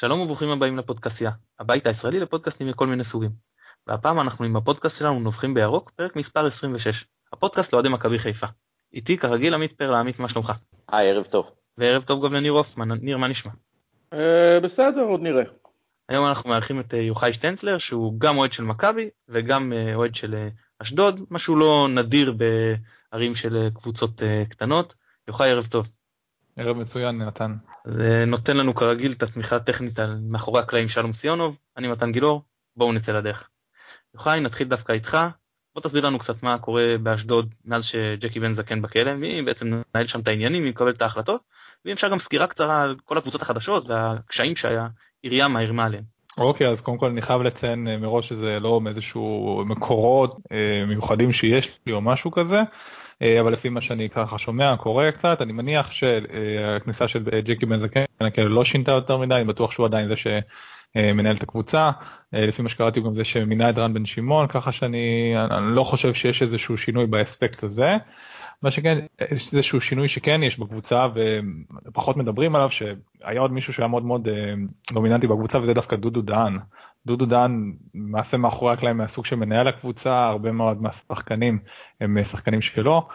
שלום וברוכים הבאים לפודקאסיה, הבית הישראלי לפודקאסטים מכל מיני סוגים. והפעם אנחנו עם הפודקאסט שלנו נובחים בירוק, פרק מספר 26, הפודקאסט לאוהדי מכבי חיפה. איתי כרגיל עמית פרלה, עמית מה שלומך? היי, ערב טוב. וערב טוב גם לניר הופמן, ניר מה נשמע? אה, בסדר, עוד נראה. היום אנחנו מארחים את אה, יוחאי שטנצלר שהוא גם אוהד של מכבי וגם אה, אוהד של אשדוד, משהו לא נדיר בערים של קבוצות קטנות. יוחאי ערב טוב. ערב מצוין, נתן. זה נותן לנו כרגיל את התמיכה הטכנית על מאחורי הקלעים שלום סיונוב, אני מתן גילאור, בואו נצא לדרך. יוחאי, נתחיל דווקא איתך, בוא תסביר לנו קצת מה קורה באשדוד מאז שג'קי בן זקן בכלא, מי בעצם מנהל שם את העניינים, מי מקבל את ההחלטות, ואם אפשר גם סקירה קצרה על כל הקבוצות החדשות והקשיים שהעירייה מערימה עליהם. אוקיי, okay, אז קודם כל אני חייב לציין אה, מראש שזה לא מאיזשהו מקורות אה, מיוחדים שיש לי או משהו כזה. אה, אבל לפי מה שאני ככה שומע, קורא קצת, אני מניח שהכניסה של ג'קי בן זקן לא שינתה יותר מדי, אני בטוח שהוא עדיין זה שמנהל את הקבוצה. לפי מה שקראתי גם זה שמינה את רן בן שמעון, ככה שאני לא חושב שיש איזשהו שינוי באספקט הזה. מה שכן, יש איזשהו שינוי שכן יש בקבוצה ופחות מדברים עליו, שהיה עוד מישהו שהיה מאוד מאוד אה, דומיננטי בקבוצה וזה דווקא דודו דהן. דודו דהן מעשה מאחורי הקלעים מהסוג של מנהל הקבוצה, הרבה מאוד מהשחקנים הם שחקנים שלו.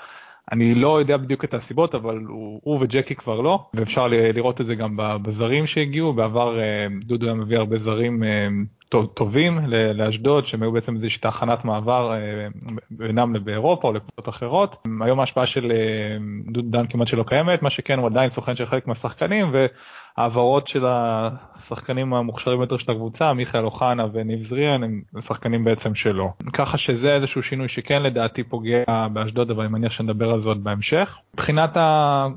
אני לא יודע בדיוק את הסיבות, אבל הוא, הוא וג'קי כבר לא, ואפשר לראות את זה גם בזרים שהגיעו, בעבר אה, דודו היה מביא הרבה זרים אה, טובים לאשדוד, שהם היו בעצם איזושהי תחנת מעבר אה, בינם באירופה או לקבוצות אחרות. היום ההשפעה של דודו דן כמעט שלא קיימת, מה שכן הוא עדיין סוכן של חלק מהשחקנים, והעברות של השחקנים המוכשרים יותר של הקבוצה, מיכאל אוחנה וניב זריאן, הם שחקנים בעצם שלו. ככה שזה איזשהו שינוי שכן לדעתי פוגע באשדוד, אבל אני מניח שנדבר על זה עוד בהמשך. מבחינת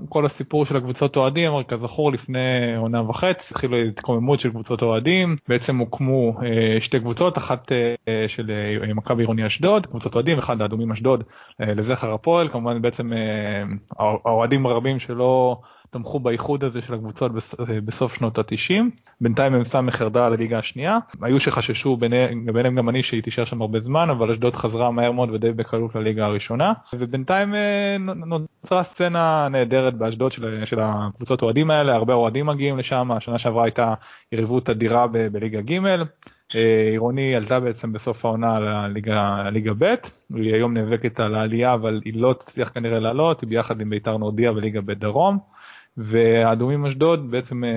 כל הסיפור של הקבוצות אוהדים, כזכור לפני עונה וחצי התחילו התקוממות של קבוצות אוהדים, בעצם הוקמו אה, שתי קבוצות, אחת אה, של אה, מכבי עירוני אשדוד, קבוצות אוהדים, אחד האדומים אשדוד לזכר הפועל, כמובן בעצם האוהדים הרבים שלא תמכו באיחוד הזה של הקבוצות בסוף שנות ה-90. בינתיים הם סמך ירדה לליגה השנייה. היו שחששו, ביניהם גם אני שהיא תישאר שם הרבה זמן, אבל אשדוד חזרה מהר מאוד ודי בקלות לליגה הראשונה. ובינתיים אה, נוצרה סצנה נהדרת באשדוד של, של הקבוצות אוהדים האלה, הרבה אוהדים מגיעים לשם, השנה שעברה הייתה יריבות אדירה בליגה ג'. אה, עירוני עלתה בעצם בסוף העונה לליגה, ב', היא היום נאבקת על העלייה אבל היא לא תצליח כנראה לעלות, היא ביחד עם ביתר נורדיה בליגה ב' דרום. והאדומים אשדוד בעצם אה,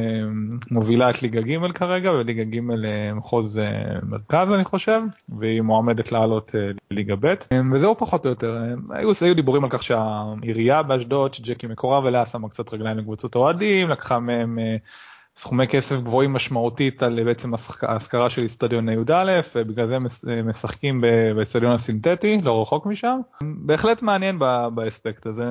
מובילה את ליגה ג' כרגע, וליגה ג' אה, מחוז אה, מרכז אני חושב, והיא מועמדת לעלות לליגה ב', וזהו פחות או יותר, היו, היו דיבורים על כך שהעירייה באשדוד, שג'קי מקורב אליה שמה קצת רגליים לקבוצות אוהדים, לקחה מהם סכומי כסף גבוהים משמעותית על בעצם ההשכרה של איצטדיון י"א, ובגלל זה משחקים באיצטדיון הסינתטי, לא רחוק משם. בהחלט מעניין באספקט הזה,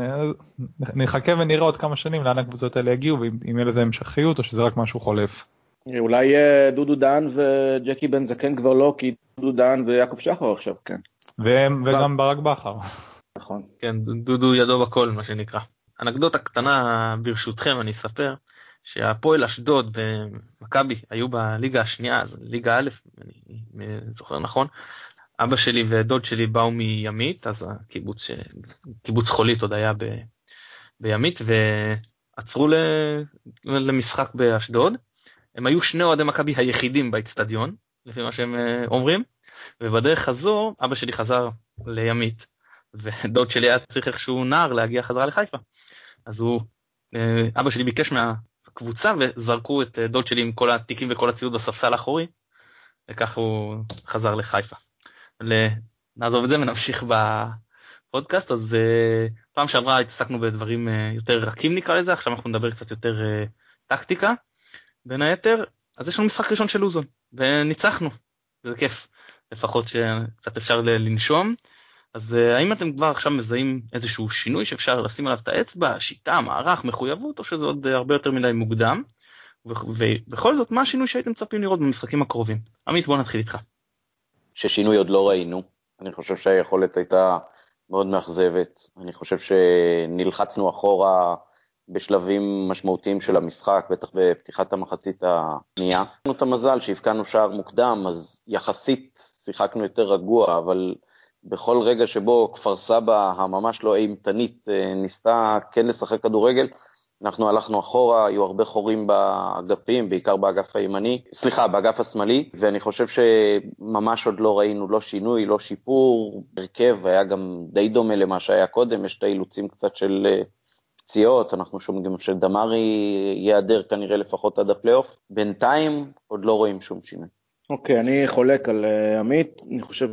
נחכה ונראה עוד כמה שנים לאן הקבוצות האלה יגיעו, ואם יהיה לזה המשכיות או שזה רק משהו חולף. אולי אה, דודו דהן וג'קי בן זקן כבר לא, כי דודו דהן ויעקב שחר עכשיו, כן. וגם ברק בכר. נכון. כן, דודו ידו בכל, מה שנקרא. אנקדוטה קטנה ברשותכם, אני אספר. שהפועל אשדוד ומכבי היו בליגה השנייה, אז ליגה א', אני זוכר נכון, אבא שלי ודוד שלי באו מימית, אז הקיבוץ. קיבוץ חולית עוד היה ב... בימית, ועצרו ל... למשחק באשדוד. הם היו שני אוהדי מכבי היחידים באצטדיון, לפי מה שהם אה, אומרים, ובדרך חזור, אבא שלי חזר לימית, ודוד שלי היה צריך איכשהו נער להגיע חזרה לחיפה. אז הוא, אה, אבא שלי ביקש מה... קבוצה וזרקו את אה, דוד שלי עם כל התיקים וכל הציוד בספסל האחורי, וככה הוא חזר לחיפה. נעזוב את זה ונמשיך בפודקאסט, אז uh, פעם שעברה התעסקנו בדברים uh, יותר רכים נקרא לזה, עכשיו אנחנו נדבר קצת יותר טקטיקה, בין היתר, אז יש לנו משחק ראשון של לוזון, וניצחנו, זה כיף, לפחות שקצת אפשר לנשום. אז אה, האם אתם כבר עכשיו מזהים איזשהו שינוי שאפשר לשים עליו את האצבע, שיטה, מערך, מחויבות, או שזה עוד אה, הרבה יותר מדי מוקדם? ובכל זאת, מה השינוי שהייתם מצפים לראות במשחקים הקרובים? עמית, בוא נתחיל איתך. ששינוי עוד לא ראינו, אני חושב שהיכולת הייתה מאוד מאכזבת, אני חושב שנלחצנו אחורה בשלבים משמעותיים של המשחק, בטח בפתיחת המחצית השנייה. לנו את המזל שהבקענו שער מוקדם, אז יחסית שיחקנו יותר רגוע, אבל בכל רגע שבו כפר סבא הממש לא אימתנית אה, ניסתה כן לשחק כדורגל, אנחנו הלכנו אחורה, היו הרבה חורים באגפים, בעיקר באגף הימני, סליחה, באגף השמאלי, ואני חושב שממש עוד לא ראינו לא שינוי, לא שיפור. הרכב היה גם די דומה למה שהיה קודם, יש את האילוצים קצת של אה, פציעות, אנחנו שומעים גם שדמרי ייעדר כנראה לפחות עד הפלייאוף. בינתיים עוד לא רואים שום שינוי. אוקיי, okay, אני חולק על uh, עמית, אני חושב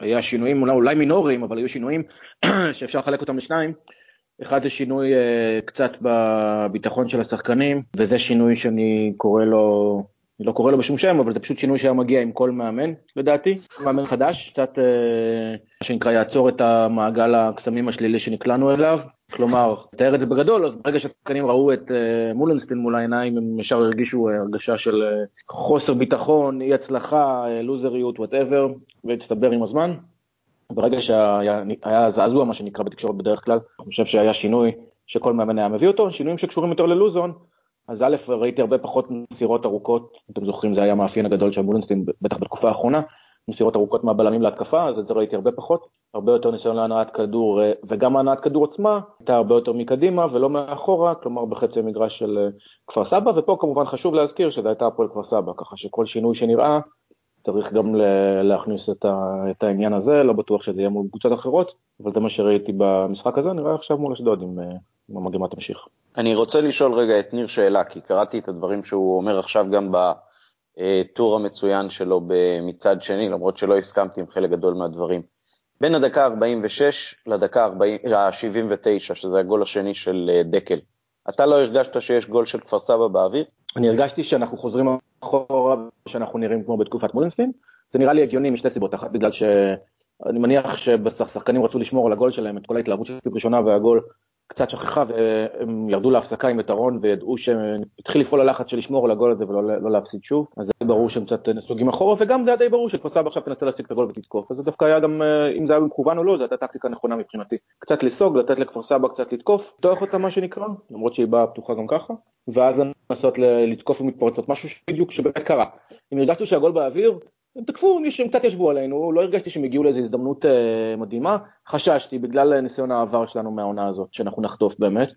שהיה שינויים אולי, אולי מינוריים, אבל היו שינויים שאפשר לחלק אותם לשניים. אחד זה שינוי uh, קצת בביטחון של השחקנים, וזה שינוי שאני קורא לו, אני לא קורא לו בשום שם, אבל זה פשוט שינוי שהיה מגיע עם כל מאמן, לדעתי, מאמן חדש, קצת uh, מה שנקרא יעצור את המעגל הקסמים השלילי שנקלענו אליו. כלומר, תאר את זה בגדול, אז ברגע שהשחקנים ראו את uh, מולנסטין מול העיניים, הם ישר הרגישו uh, הרגשה של uh, חוסר ביטחון, אי הצלחה, לוזריות, whatever, והצטבר עם הזמן. ברגע שהיה זעזוע, מה שנקרא בתקשורת בדרך כלל, אני חושב שהיה שינוי שכל מאמן היה מביא אותו, שינויים שקשורים יותר ללוזון, אז א', ראיתי הרבה פחות מסירות ארוכות, אתם זוכרים, זה היה המאפיין הגדול של מולנסטין, בטח בתקופה האחרונה, מסירות ארוכות מהבלמים להתקפה, אז את זה ראיתי הרבה פחות, הרבה יותר ניסיון להנעת כדור, אה, וגם הנעת כדור עצמה הייתה הרבה יותר מקדימה ולא מאחורה, כלומר בחצי המגרש של אה, כפר סבא, ופה כמובן חשוב להזכיר שזה הייתה הפועל כפר סבא, ככה שכל שינוי שנראה צריך גם להכניס את, העניין הזה, לא בטוח שזה יהיה מול קבוצות אחרות, אבל זה מה שראיתי במשחק הזה, נראה עכשיו מול אשדוד אם, אה, המגמה תמשיך. אני רוצה לשאול רגע את ניר שאלה, כי קראתי את הדברים שהוא אומר עכשיו גם בטור המצוין שלו מצד שני, למרות שלא הסכמתי עם חלק גדול מהדברים. בין הדקה ה-46 לדקה ה-79, שזה הגול השני של אה, דקל, אתה לא הרגשת שיש גול של כפר סבא באוויר? אני הרגשתי שאנחנו חוזרים אחורה, שאנחנו נראים כמו בתקופת מולנסטין. זה נראה לי הגיוני משתי סיבות, אחת בגלל שאני מניח שבשחקנים רצו לשמור על הגול שלהם, את כל ההתלהבות של ראשונה והגול קצת שכחה והם ירדו להפסקה עם יתרון וידעו שהם התחיל לפעול הלחץ של לשמור על הגול הזה ולא לא להפסיד שוב, אז זה ברור שהם קצת נסוגים אחורה וגם זה היה די ברור שכפר סבא עכשיו תנסה להשיג את הגול ותתקוף, אז זה דווקא היה גם, אה, אם זה היה מכוון או לא, זו הייתה טקטיקה נכונה מבחינתי. קצת לסוג, לתת לכפר סבא קצת לתקוף, לפתוח אותה מה שנקרא, למרות שהיא באה פתוחה גם ככה, ואז לנסות לתקוף ומתפרצות, משהו שבדיוק שבאמת קרה. אם הרגשנו שהגול באוויר, הם תקפו, הם קצת ישבו עלינו, לא הרגשתי שהם הגיעו לאיזו הזדמנות אה, מדהימה, חששתי בגלל ניסיון העבר שלנו מהעונה הזאת, שאנחנו נחטוף באמת,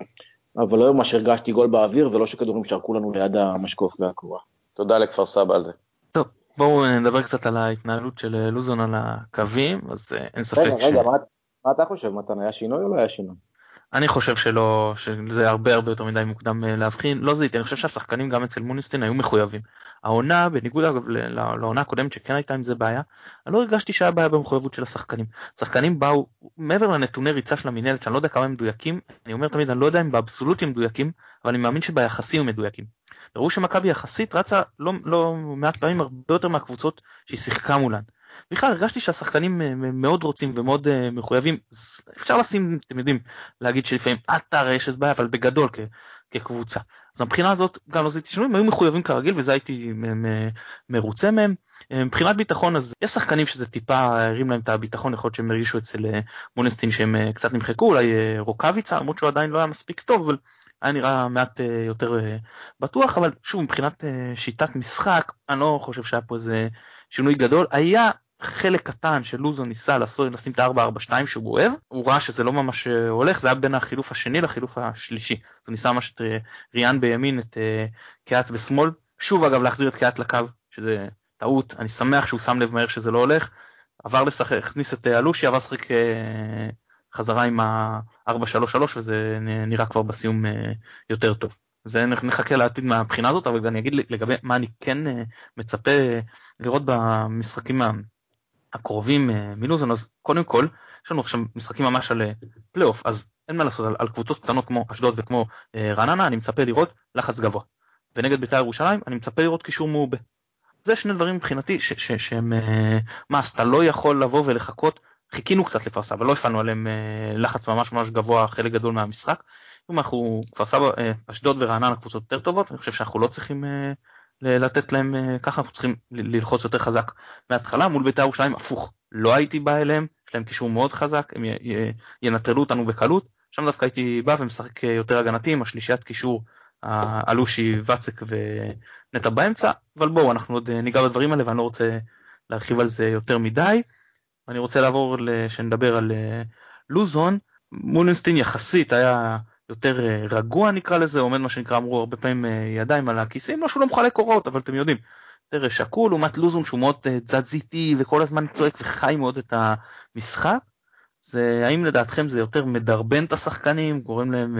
אבל לא ממש הרגשתי גול באוויר ולא שכדורים שרקו לנו ליד המשקוף והקורה. תודה לכפר סבא על זה. טוב, בואו נדבר קצת על ההתנהלות של אה, לוזון על הקווים, אז אה, אין ספק רגע, ש... רגע, מה, מה אתה חושב, מתן, היה שינוי או לא היה שינוי? אני חושב שלא, שזה הרבה הרבה יותר מדי מוקדם אה, להבחין, לא זיהיתי, אני חושב שהשחקנים גם אצל מוניסטין היו מחויבים. העונה, בניגוד אגב לעונה הקודמת שכן הייתה עם זה בעיה, אני לא הרגשתי שהיה בעיה במחויבות של השחקנים. שחקנים באו, מעבר לנתוני ריצה של המינהלת, שאני לא יודע כמה הם מדויקים, אני אומר תמיד, אני לא יודע אם באבסולוטים מדויקים, אבל אני מאמין שביחסים הם מדויקים. ראו שמכבי יחסית רצה לא, לא מעט פעמים הרבה יותר מהקבוצות שהיא שיחקה מולן. בכלל הרגשתי שהשחקנים אה, מאוד רוצים ומאוד אה, מחויבים, אפשר לשים, אתם יודעים, להגיד שלפעמים עטר יש בעיה, אבל בגדול כ, כקבוצה. אז מבחינה הזאת גם לא עשיתי שינויים, היו מחויבים כרגיל וזה הייתי מרוצה מהם. אה, מבחינת ביטחון אז יש שחקנים שזה טיפה הרים להם את הביטחון, יכול להיות שהם הרגישו אצל מונסטין שהם קצת נמחקו, אולי רוקאביצה, למרות שהוא עדיין לא היה מספיק טוב, אבל היה נראה מעט יותר בטוח, אבל שוב מבחינת שיטת משחק, אני לא חושב שהיה פה איזה שינוי גדול. היה חלק קטן של לוזון ניסה לעשות, לשים את ה-442 שהוא אוהב, הוא ראה שזה לא ממש אה, הולך, זה היה בין החילוף השני לחילוף השלישי. הוא ניסה ממש את אה, ריאן בימין, את אה, קיאט בשמאל. שוב אגב להחזיר את קיאט לקו, שזה טעות, אני שמח שהוא שם לב מהר שזה לא הולך. עבר לשחק, הכניס את אלושי, עבר לשחק חזרה עם ה-433 וזה נראה כבר בסיום יותר טוב. זה נחכה לעתיד מהבחינה הזאת, אבל אני אגיד לגבי מה אני כן מצפה לראות במשחקים הקרובים אה, מלוזון, אז קודם כל, יש לנו עכשיו משחקים ממש על אה, פלייאוף, אז אין מה לעשות, על, על קבוצות קטנות כמו אשדוד וכמו אה, רעננה, אני מצפה לראות לחץ גבוה. ונגד בית"ר ירושלים, אני מצפה לראות קישור מעובה. זה שני דברים מבחינתי ש, ש, שהם מס, אתה לא יכול לבוא ולחכות, חיכינו קצת לכפר סבא, לא הפעלנו עליהם לחץ ממש ממש גבוה חלק גדול מהמשחק. אם אנחנו, כפר סבא, אשדוד ורעננה קבוצות יותר טובות, אני חושב שאנחנו לא צריכים לתת להם אה, ככה אנחנו צריכים ללחוץ יותר חזק. מההתחלה מול בית"ר ירושלים הפוך. לא הייתי בא אליהם יש להם קישור מאוד חזק הם ינטרלו אותנו בקלות. שם דווקא הייתי בא ומשחק אה, יותר הגנתי עם השלישיית קישור אלושי ואצק ונטע באמצע. אבל בואו אנחנו עוד אה, ניגע בדברים האלה ואני לא רוצה להרחיב על זה יותר מדי. אני רוצה לעבור שנדבר על לוזון. מולינסטין יחסית היה יותר רגוע נקרא לזה, עומד מה שנקרא, אמרו הרבה פעמים ידיים על הכיסים, לא שהוא לא מחלק הוראות, אבל אתם יודעים, יותר שקול, לעומת לוזון שהוא מאוד תזזיתי וכל הזמן צועק וחי מאוד את המשחק. זה האם לדעתכם זה יותר מדרבן את השחקנים, גורם להם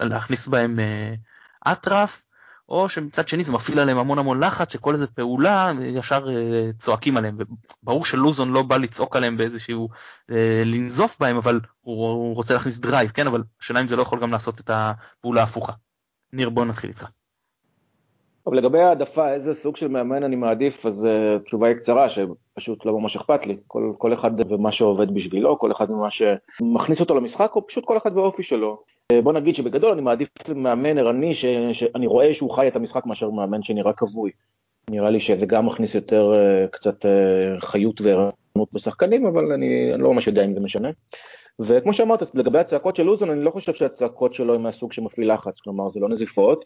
להכניס בהם אטרף, או שמצד שני זה מפעיל עליהם המון המון לחץ, שכל איזה פעולה ישר אה, צועקים עליהם. וברור שלוזון לא בא לצעוק עליהם באיזשהו, אה, לנזוף בהם, אבל הוא, רוצה להכניס drive, כן? אבל השאלה אם זה לא יכול גם לעשות את הפעולה ההפוכה. ניר, בוא נתחיל איתך. טוב, לגבי העדפה, איזה סוג של מאמן אני מעדיף, אז התשובה היא קצרה, שפשוט לא ממש אכפת לי. כל, כל אחד ומה שעובד בשבילו, כל אחד ומה שמכניס אותו למשחק, או פשוט כל אחד באופי שלו. בוא נגיד שבגדול אני מעדיף מאמן ערני, שאני רואה שהוא חי את המשחק מאשר מאמן שנראה כבוי. נראה לי שזה גם מכניס יותר uh, קצת uh, חיות וערנות בשחקנים, אבל אני, לא ממש יודע אם זה משנה. וכמו שאמרת, לגבי הצעקות של אוזון, אני לא חושב שהצעקות שלו הן מהסוג שמפעיל לחץ, כלומר זה לא נזיפות.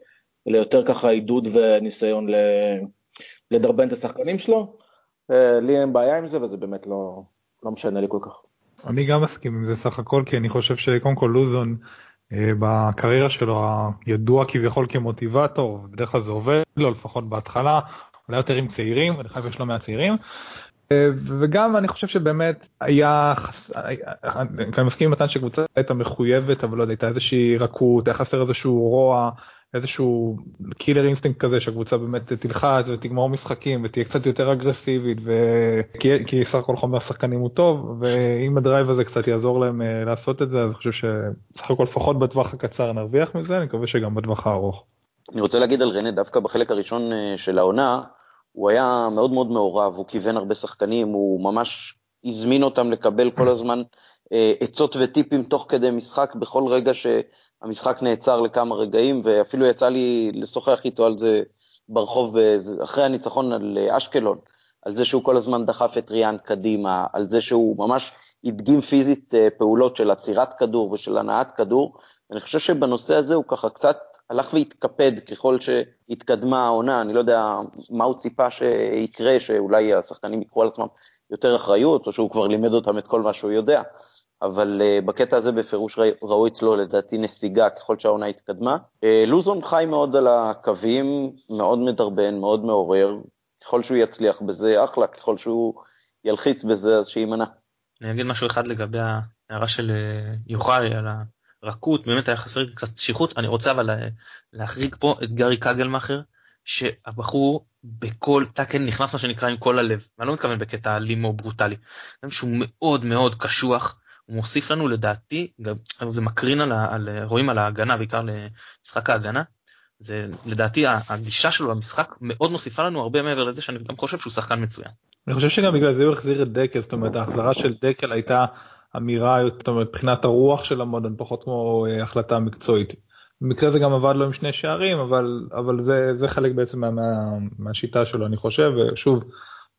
אלא יותר ככה עידוד וניסיון לדרבן את השחקנים שלו. אה, לי אין בעיה עם זה וזה באמת לא, לא משנה לי כל כך. אני גם מסכים עם זה סך הכל כי אני חושב שקודם כל לוזון אה, בקריירה שלו הידוע כביכול כ motivator בדרך כלל זה עובד לו לפחות בהתחלה אולי יותר עם צעירים חייב יש לו מהצעירים. אה, וגם אני חושב שבאמת היה, אני מסכים עם מתן שקבוצה הייתה מחויבת אבל לא יודע, הייתה איזושהי רכות, היה חסר איזשהו רוע, איזשהו killer instinct כזה שהקבוצה באמת תלחץ ותגמור משחקים ותהיה קצת יותר אגרסיבית וכי כי סך הכל חומר השחקנים הוא טוב ואם ה drive הזה קצת יעזור להם uh, לעשות את זה אז אני חושב שסך הכל לפחות בטווח הקצר נרוויח מזה אני מקווה שגם בטווח הארוך. אני רוצה להגיד על רנה דווקא בחלק הראשון uh, של העונה הוא היה מאוד מאוד מעורב הוא כיוון הרבה שחקנים הוא ממש הזמין אותם לקבל כל הזמן uh, עצות וטיפים תוך כדי משחק בכל רגע ש... המשחק נעצר לכמה רגעים, ואפילו יצא לי לשוחח איתו על זה ברחוב אחרי הניצחון על אה, אשקלון, על זה שהוא כל הזמן דחף את ריאן קדימה, על זה שהוא ממש הדגים פיזית אה, פעולות של עצירת כדור ושל הנעת כדור. אני חושב שבנושא הזה הוא ככה קצת הלך והתקפד ככל שהתקדמה העונה, אני לא יודע מה הוא ציפה שיקרה, שאולי השחקנים יקחו על עצמם יותר אחריות, או שהוא כבר לימד אותם את כל מה שהוא יודע. אבל uh, בקטע הזה בפירוש ראו אצלו לדעתי נסיגה ככל שהעונה התקדמה. Uh, לוזון חי מאוד על הקווים, מאוד מדרבן, מאוד מעורר, ככל שהוא יצליח בזה אחלה, ככל שהוא ילחיץ בזה אז שיימנע. אני אגיד משהו אחד לגבי ההערה של אה, יוחאי על הרכות, באמת היה חסר קצת קשיחות, אני רוצה אבל להחריג פה את גארי קגלמאכר, שהבחור בכל טאקן נכנס מה שנקרא עם כל הלב, ואני לא מתכוון בקטע אלים או ברוטלי, שהוא מאוד מאוד קשוח, הוא מוסיף לנו לדעתי, גם, זה מקרין על, על, רואים על ההגנה, בעיקר למשחק ההגנה, זה לדעתי הגישה שלו למשחק מאוד מוסיפה לנו הרבה מעבר לזה שאני גם חושב שהוא שחקן מצוין. אני חושב שגם בגלל זה הוא החזיר את דקל, זאת אומרת ההחזרה של דקל הייתה אמירה, אומרת מבחינת הרוח של המועדון, פחות כמו אה, החלטה מקצועית. במקרה זה גם עבד לו עם שני שערים, אבל, אבל זה, זה חלק בעצם מה, מה, מהשיטה שלו אני חושב, ושוב,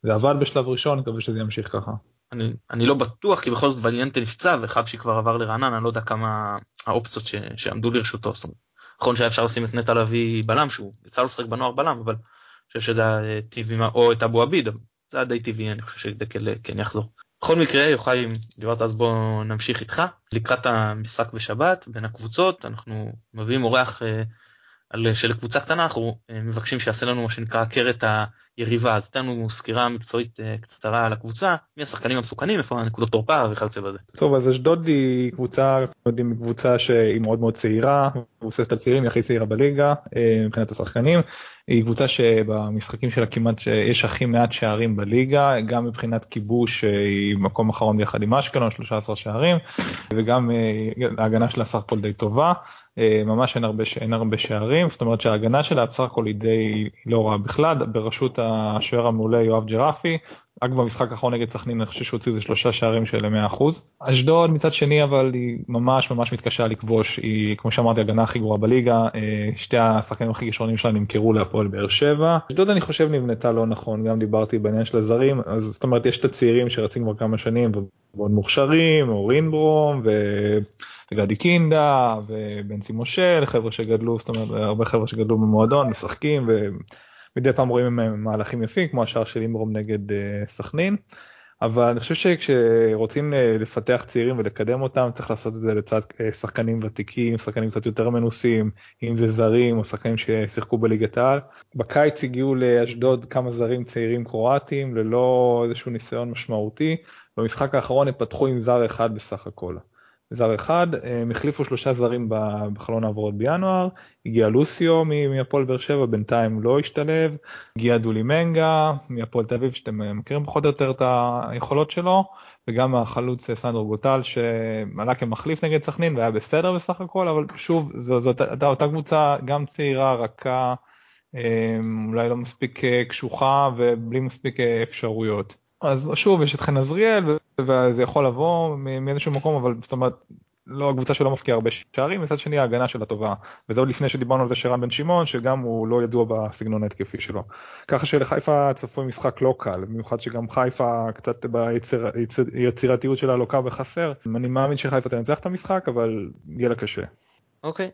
זה עבד בשלב ראשון, אני מקווה שזה ימשיך ככה. אני, אני לא בטוח כי בכל זאת וליאנטה נפצע וחבשי כבר עבר לרעננה, אני לא יודע כמה האופציות ש, שעמדו לרשותו. זאת אומרת, נכון שהיה אפשר לשים את נטע לביא בלם שהוא יצא לו לשחק בנוער בלם אבל אני חושב שזה היה טבעי או את אבו עביד זה היה די טבעי אני חושב שדקל כן יחזור. בכל מקרה יוחאי דיברת אז בוא נמשיך איתך. לקראת המשחק בשבת בין הקבוצות אנחנו מביאים אורח אה, של קבוצה קטנה אנחנו אה, מבקשים שיעשה לנו מה שנקרא עקרת היריבה אז תן לנו סקירה מקצועית אה, קצרה על הקבוצה מי השחקנים המסוכנים איפה הנקודות תורפה וכיוצא בזה. טוב אז אשדוד היא קבוצה יודעים קבוצה שהיא מאוד מאוד צעירה מבוססת על צעירים היא הכי צעירה בליגה אה, מבחינת השחקנים היא קבוצה שבמשחקים שלה כמעט יש הכי מעט שערים בליגה גם מבחינת כיבוש היא מקום אחרון ביחד עם אשקלון 13 שערים וגם ההגנה שלה סך הכל די טובה. אה, ממש אין הרבה, אין הרבה שערים, זאת אומרת שההגנה שלה בסך הכל היא די לא רעה בכלל, בראשות השוער המעולה יואב ג'רפי, רק במשחק האחרון נגד סכנין אני חושב שהוא הוציא איזה שלושה שערים של 100%. אשדוד מצד שני אבל היא ממש ממש מתקשה לכבוש, היא כמו שאמרתי הגנה הכי גרועה בליגה, אה, שתי השחקנים הכי גישרונים שלה נמכרו להפועל באר שבע. אשדוד אני חושב נבנתה לא נכון, גם דיברתי בעניין של הזרים, אז זאת אומרת יש את הצעירים שרצים כבר כמה שנים ומאוד מוכשרים, אורין ברום ו... גדי קינדה ובנצי מושל, חבר'ה שגדלו, זאת אומרת הרבה חבר'ה שגדלו במועדון, משחקים ומדי פעם רואים מהלכים יפים כמו השער של אימרום נגד uh, סכנין. אבל אני חושב שכשרוצים אה, לפתח צעירים ולקדם אותם צריך לעשות את זה לצד אה, שחקנים ותיקים, שחקנים קצת יותר מנוסים, אם זה זרים או שחקנים ששיחקו בליגת העל. בקיץ הגיעו לאשדוד כמה זרים צעירים קרואטים ללא איזשהו ניסיון משמעותי, במשחק האחרון הם פתחו עם זר אחד בסך הכל. זר אחד, הם החליפו שלושה זרים בחלון העברות בינואר, הגיע לוסיו מהפועל באר שבע, בינתיים לא השתלב, הגיע דולי מנגה מהפועל תל אביב, שאתם מכירים פחות או יותר את היכולות שלו, וגם החלוץ סנדרו גוטל שעלה כמחליף נגד סכנין והיה בסדר בסך הכל, אבל שוב, זאת, זאת אותה קבוצה גם צעירה, רכה, אולי לא מספיק אה, קשוחה ובלי מספיק אה, אפשרויות. אז שוב יש את חן עזריאל וזה יכול לבוא מאיזשהו מקום אבל זאת אומרת לא הקבוצה שלא מפקיעה הרבה שערים מצד שני ההגנה שלה טובה וזה עוד לפני שדיברנו על זה שרן בן שמעון שגם הוא לא ידוע בסגנון ההתקפי שלו. ככה שלחיפה צפוי משחק לא קל במיוחד שגם חיפה קצת ביצירתיות שלה לוקה וחסר אני מאמין שחיפה תנצח את המשחק אבל יהיה לה קשה. אוקיי.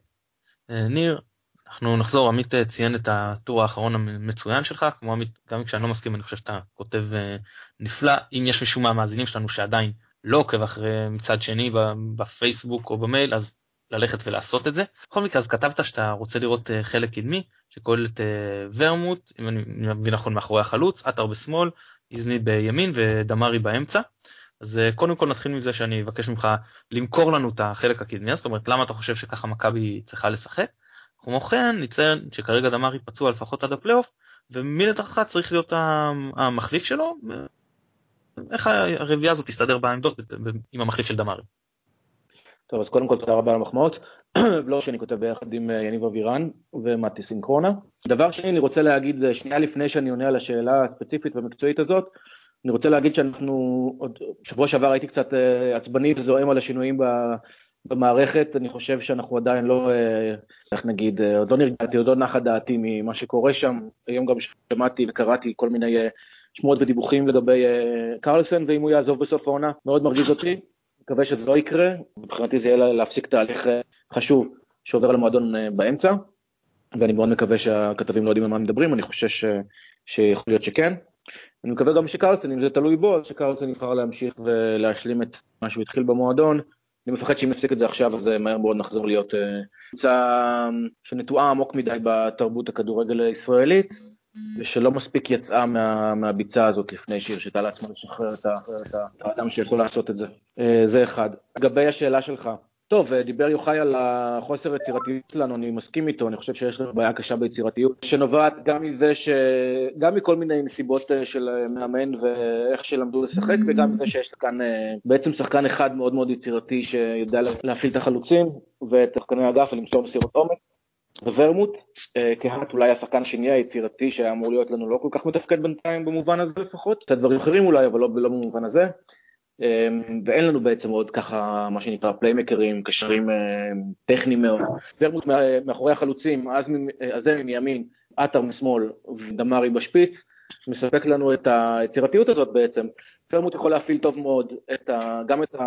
אה, ניר אנחנו נחזור, עמית אה, ציין את הטור האחרון המצוין שלך, כמו עמית, גם כשאני לא מסכים, אני חושב שאתה כותב אה, נפלא. אם יש מישהו מהמאזינים שלנו שעדיין לא עוקב אחרי מצד שני בפייסבוק או במייל, אז ללכת ולעשות את זה. בכל מקרה, אז כתבת שאתה רוצה לראות אה, חלק קדמי, שכולל את ורמוט, אם אני מבין נכון, מאחורי החלוץ, עטר בשמאל, איזני בימין ודמרי באמצע. אז קודם כל נתחיל מזה שאני אבקש ממך למכור לנו את החלק הקדמי, זאת אומרת למה אתה חושב שככה מכבי צריכה לשחק. כמו כן נציין שכרגע דמרי פצוע לפחות עד הפלייאוף ומילד אחת צריך להיות המחליף שלו איך הרביעייה הזאת תסתדר בעמדות עם המחליף של דמרי. טוב אז קודם כל תודה רבה על המחמאות, בלוג שאני כותב ביחד עם אה, יניב אבירן ומתי סינקרונה. דבר שני אני רוצה להגיד אה, שנייה לפני שאני עונה על השאלה הספציפית והמקצועית הזאת, אני רוצה להגיד שאנחנו, עוד שבוע שעבר הייתי קצת אה, עצבני וזועם על השינויים במערכת, אני חושב שאנחנו עדיין לא, אה, איך נגיד, אה, עוד לא נרגעתי, עוד לא נחה דעתי ממה שקורה שם. היום גם שמעתי וקראתי כל מיני אה, שמועות ודיווחים לגבי קרלסן, ואם הוא יעזוב בסוף העונה, מאוד מרגיז אותי. מקווה שזה לא יקרה, מבחינתי זה יהיה להפסיק תהליך חשוב שעובר למועדון באמצע, ואני מאוד מקווה שהכתבים לא יודעים על מה מדברים, אני חושב ש... שיכול להיות שכן. אני מקווה גם שקרלסן, אם זה תלוי בו, שקרלסן יבחר להמשיך ולהשלים את מה שהוא התחיל במועדון, אני מפחד שאם נפסיק את זה עכשיו אז אה, מהר מאוד נחזור להיות אה, קבוצה אה, שנטועה עמוק מדי בתרבות הכדורגל הישראלית ושלא מספיק יצאה מה, מהביצה הזאת לפני שהיא הרשתה לעצמה לשחרר את האדם שיכול לעשות את זה. זה אחד. לגבי השאלה שלך, טוב, דיבר יוחאי על החוסר יצירתיות שלנו, אני מסכים איתו, אני חושב שיש לנו בעיה קשה ביצירתיות, שנובעת גם מזה ש... גם מכל מיני נסיבות אה, של אה, מאמן ואיך שלמדו לשחק, וגם מזה שיש כאן אה, בעצם שחקן אחד מאוד מאוד יצירתי שיודע להפעיל את החלוצים ואת שחקני האגף ולמסור מסירות עומק. וורמוט, כהת אולי השחקן השני היצירתי שהיה אמור להיות לנו לא כל כך מתפקד בינתיים במובן הזה לפחות, קצת דברים אחרים אולי אבל לא, לא במובן הזה. אמ, ואין לנו בעצם עוד ככה מה שנקרא פליימקרים, קשרים אמ, טכניים מאוד. ורמוט מאחורי החלוצים, אז זה מימין, עטר משמאל ודמרי בשפיץ, מספק לנו את היצירתיות הזאת בעצם. פרמוט יכול להפעיל טוב מאוד את ה, גם, את ה,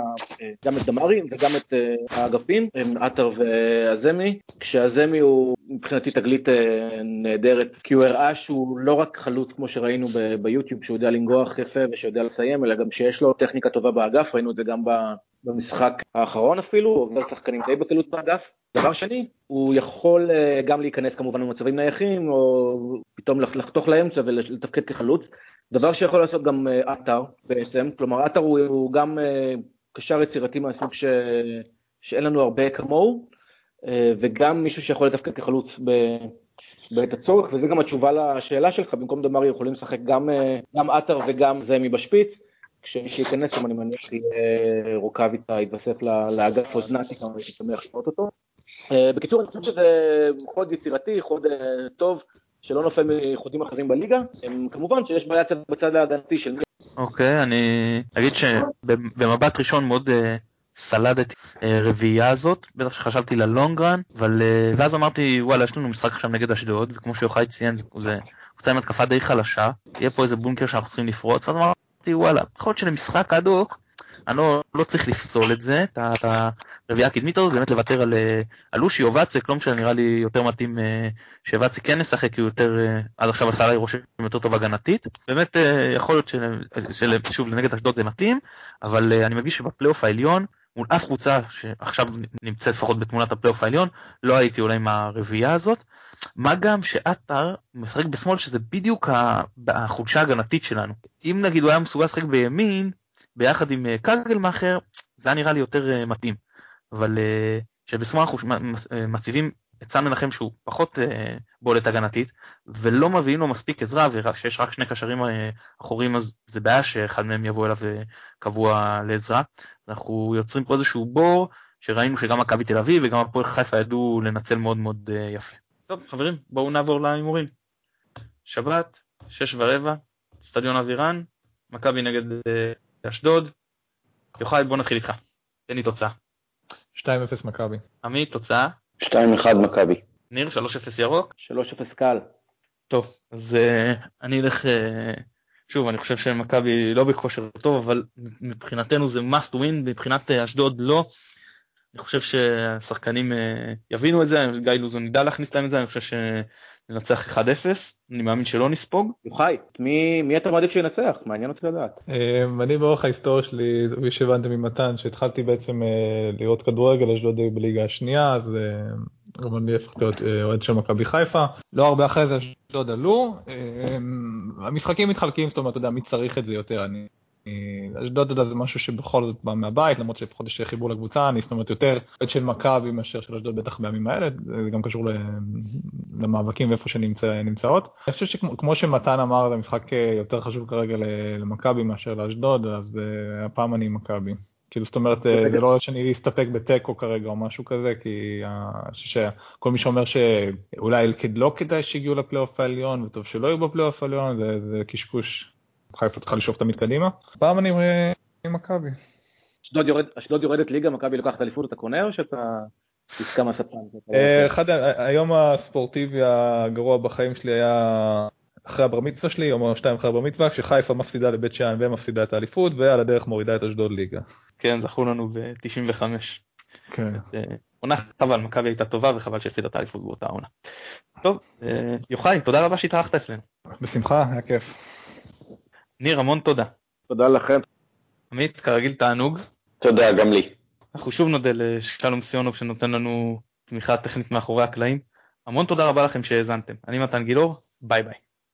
גם את דמרי וגם את אה, האגפים, עטר והזמי, כשהזמי הוא מבחינתי תגלית אה, נהדרת, כי הוא הראה שהוא לא רק חלוץ כמו שראינו ביוטיוב, שהוא יודע לנגוח יפה ושיודע לסיים, אלא גם שיש לו טכניקה טובה באגף, ראינו את זה גם במשחק האחרון אפילו, הוא עובר שחקנים די בקלות באגף. דבר שני, הוא יכול אה, גם להיכנס כמובן במצבים נייחים, או פתאום לחתוך לאמצע ולתפקד כחלוץ, דבר שיכול לעשות גם עטר בעצם, כלומר עטר הוא, הוא גם קשר יצירתי מהסוג ש... שאין לנו הרבה כמוהו, אה, וגם מישהו שיכול לתפקד כחלוץ ב... בעת הצורך, וזה גם התשובה לשאלה שלך, במקום דמרי יכולים לשחק גם, אה, גם עטר וגם זמי בשפיץ, כשמי שייכנס שם אני מניח יהיה רוקאביצה, יתווסף לאגף אוזנתי, כמה הייתי שמח לראות אותו. אה, בקיצור, אני חושב שזה חוד יצירתי, חוד טוב, שלא נופל מחודים אחרים בליגה. כמובן שיש בעיה בצד ההגנתי של מי. אוקיי, אני אגיד שבמבט ראשון מאוד סלדת אה, רביעייה הזאת, בטח שחשבתי ללונגרן, אבל אה, ואז אמרתי וואלה יש לנו משחק עכשיו נגד אשדוד, וכמו שיוחאי ציין זה, קבוצה עם התקפה די חלשה, יהיה פה איזה בונקר שאנחנו צריכים לפרוץ, ואז אמרתי וואלה, יכול להיות שלמשחק אד-הוק אני לא, צריך לפסול את זה, את הרביעייה הקדמית הזאת, באמת לוותר על, על לושי או ואצק, לא משנה, נראה לי יותר מתאים שוואצק כן ישחק, כי הוא יותר, עד עכשיו עשה עליי רושם יותר טוב הגנתית. באמת יכול להיות ששוב לנגד אשדוד זה מתאים, אבל אני מרגיש שבפלייאוף העליון, מול אף קבוצה שעכשיו נמצאת לפחות בתמונת הפלייאוף העליון, לא הייתי אולי עם הרביעייה הזאת. מה גם שעטר משחק בשמאל שזה בדיוק החולשה ההגנתית שלנו. אם נגיד הוא היה מסוגל לשחק בימין, ביחד עם אה, קגלמאכר, זה היה נראה לי יותר אה, מתאים. אבל אה, שבשמאל אנחנו מציבים את סן מנחם שהוא פחות בולט הגנתית, ולא מביאים לו מספיק עזרה, ושיש רק שני קשרים אחוריים אז זה בעיה שאחד מהם יבוא אליו קבוע לעזרה. אנחנו יוצרים פה איזשהו בור שראינו שגם מכבי תל אביב וגם הפועל חיפה ידעו לנצל מאוד מאוד יפה. טוב חברים בואו נעבור להימורים. שבת, שש ורבע, אצטדיון אבירן, מכבי נגד אשדוד. יוחאי בוא נתחיל איתך, תן לי תוצאה. 2-0 מכבי. עמית תוצאה? 2-1 מכבי. ניר 3-0 ירוק? 3-0 קל. טוב אז uh, אני אלך uh, שוב אני חושב שמכבי לא בכושר טוב אבל מבחינתנו זה must win מבחינת אשדוד לא. אני חושב שהשחקנים יבינו את זה, גיא לוזון ידע להכניס להם את זה, אני חושב שננצח 1-0, אני מאמין שלא נספוג. יוחאי, מי, מי אתה מעדיף שינצח? מעניין אותי לדעת. אה, אני באורך ההיסטוריה שלי, כפי שהבנתם ממתן, שהתחלתי בעצם אה, לראות כדורגל, אשדוד בליגה השנייה, אז גם אני הפכתי להיות אוהד של מכבי חיפה. לא הרבה אחרי זה אשדוד עלו. המשחקים מתחלקים, זאת אומרת, אתה יודע, מי צריך את זה יותר, אני אשדוד זה משהו שבכל זאת בא מהבית, למרות שלפחות יש חיבור לקבוצה, אני זאת אומרת יותר עד של מכבי מאשר של אשדוד בטח בימים האלה, זה גם קשור למאבקים ואיפה שנמצאות. אני חושב שכמו שמתן אמר, זה משחק יותר חשוב כרגע למכבי מאשר לאשדוד, אז אה, הפעם אני עם מכבי. כאילו זאת אומרת אה, זה לא שאני אסתפק בתיקו כרגע או משהו כזה כי שכל מי שאומר שאולי לא כדאי שהגיעו לפלייאוף העליון וטוב שלא יהיו בפלייאוף העליון זה קשקוש חיפה צריכה לשאוף תמיד קדימה. פעם אני עם מכבי. אשדוד יורדת ליגה, מכבי לוקחת אליפות, אתה קונה או שאתה עסקה? אה, אחד, היום הספורטיבי הגרוע בחיים שלי היה אחרי הבר מצווה שלי, או שתיים אחרי הבר מצווה, כשחיפה מפסידה לבית שאן ומפסידה את האליפות, ועל הדרך מורידה את אשדוד ליגה. כן, זכו לנו ב-95. כן. אה, עונה חבל, מכבי הייתה טובה וחבל שהפסידה את האליפות באותה עונה. טוב, אה, יוחאי, תודה רבה שהתארחת אצלנו. בשמחה, היה כיף. ניר, המון תודה. תודה לכם. עמית, כרגיל תענוג. תודה, גם לי. אנחנו שוב נודה לשלום סיונוב שנותן לנו תמיכה טכנית מאחורי הקלעים. המון תודה רבה לכם שהאזנתם. אני מתן גילאור, ביי ביי.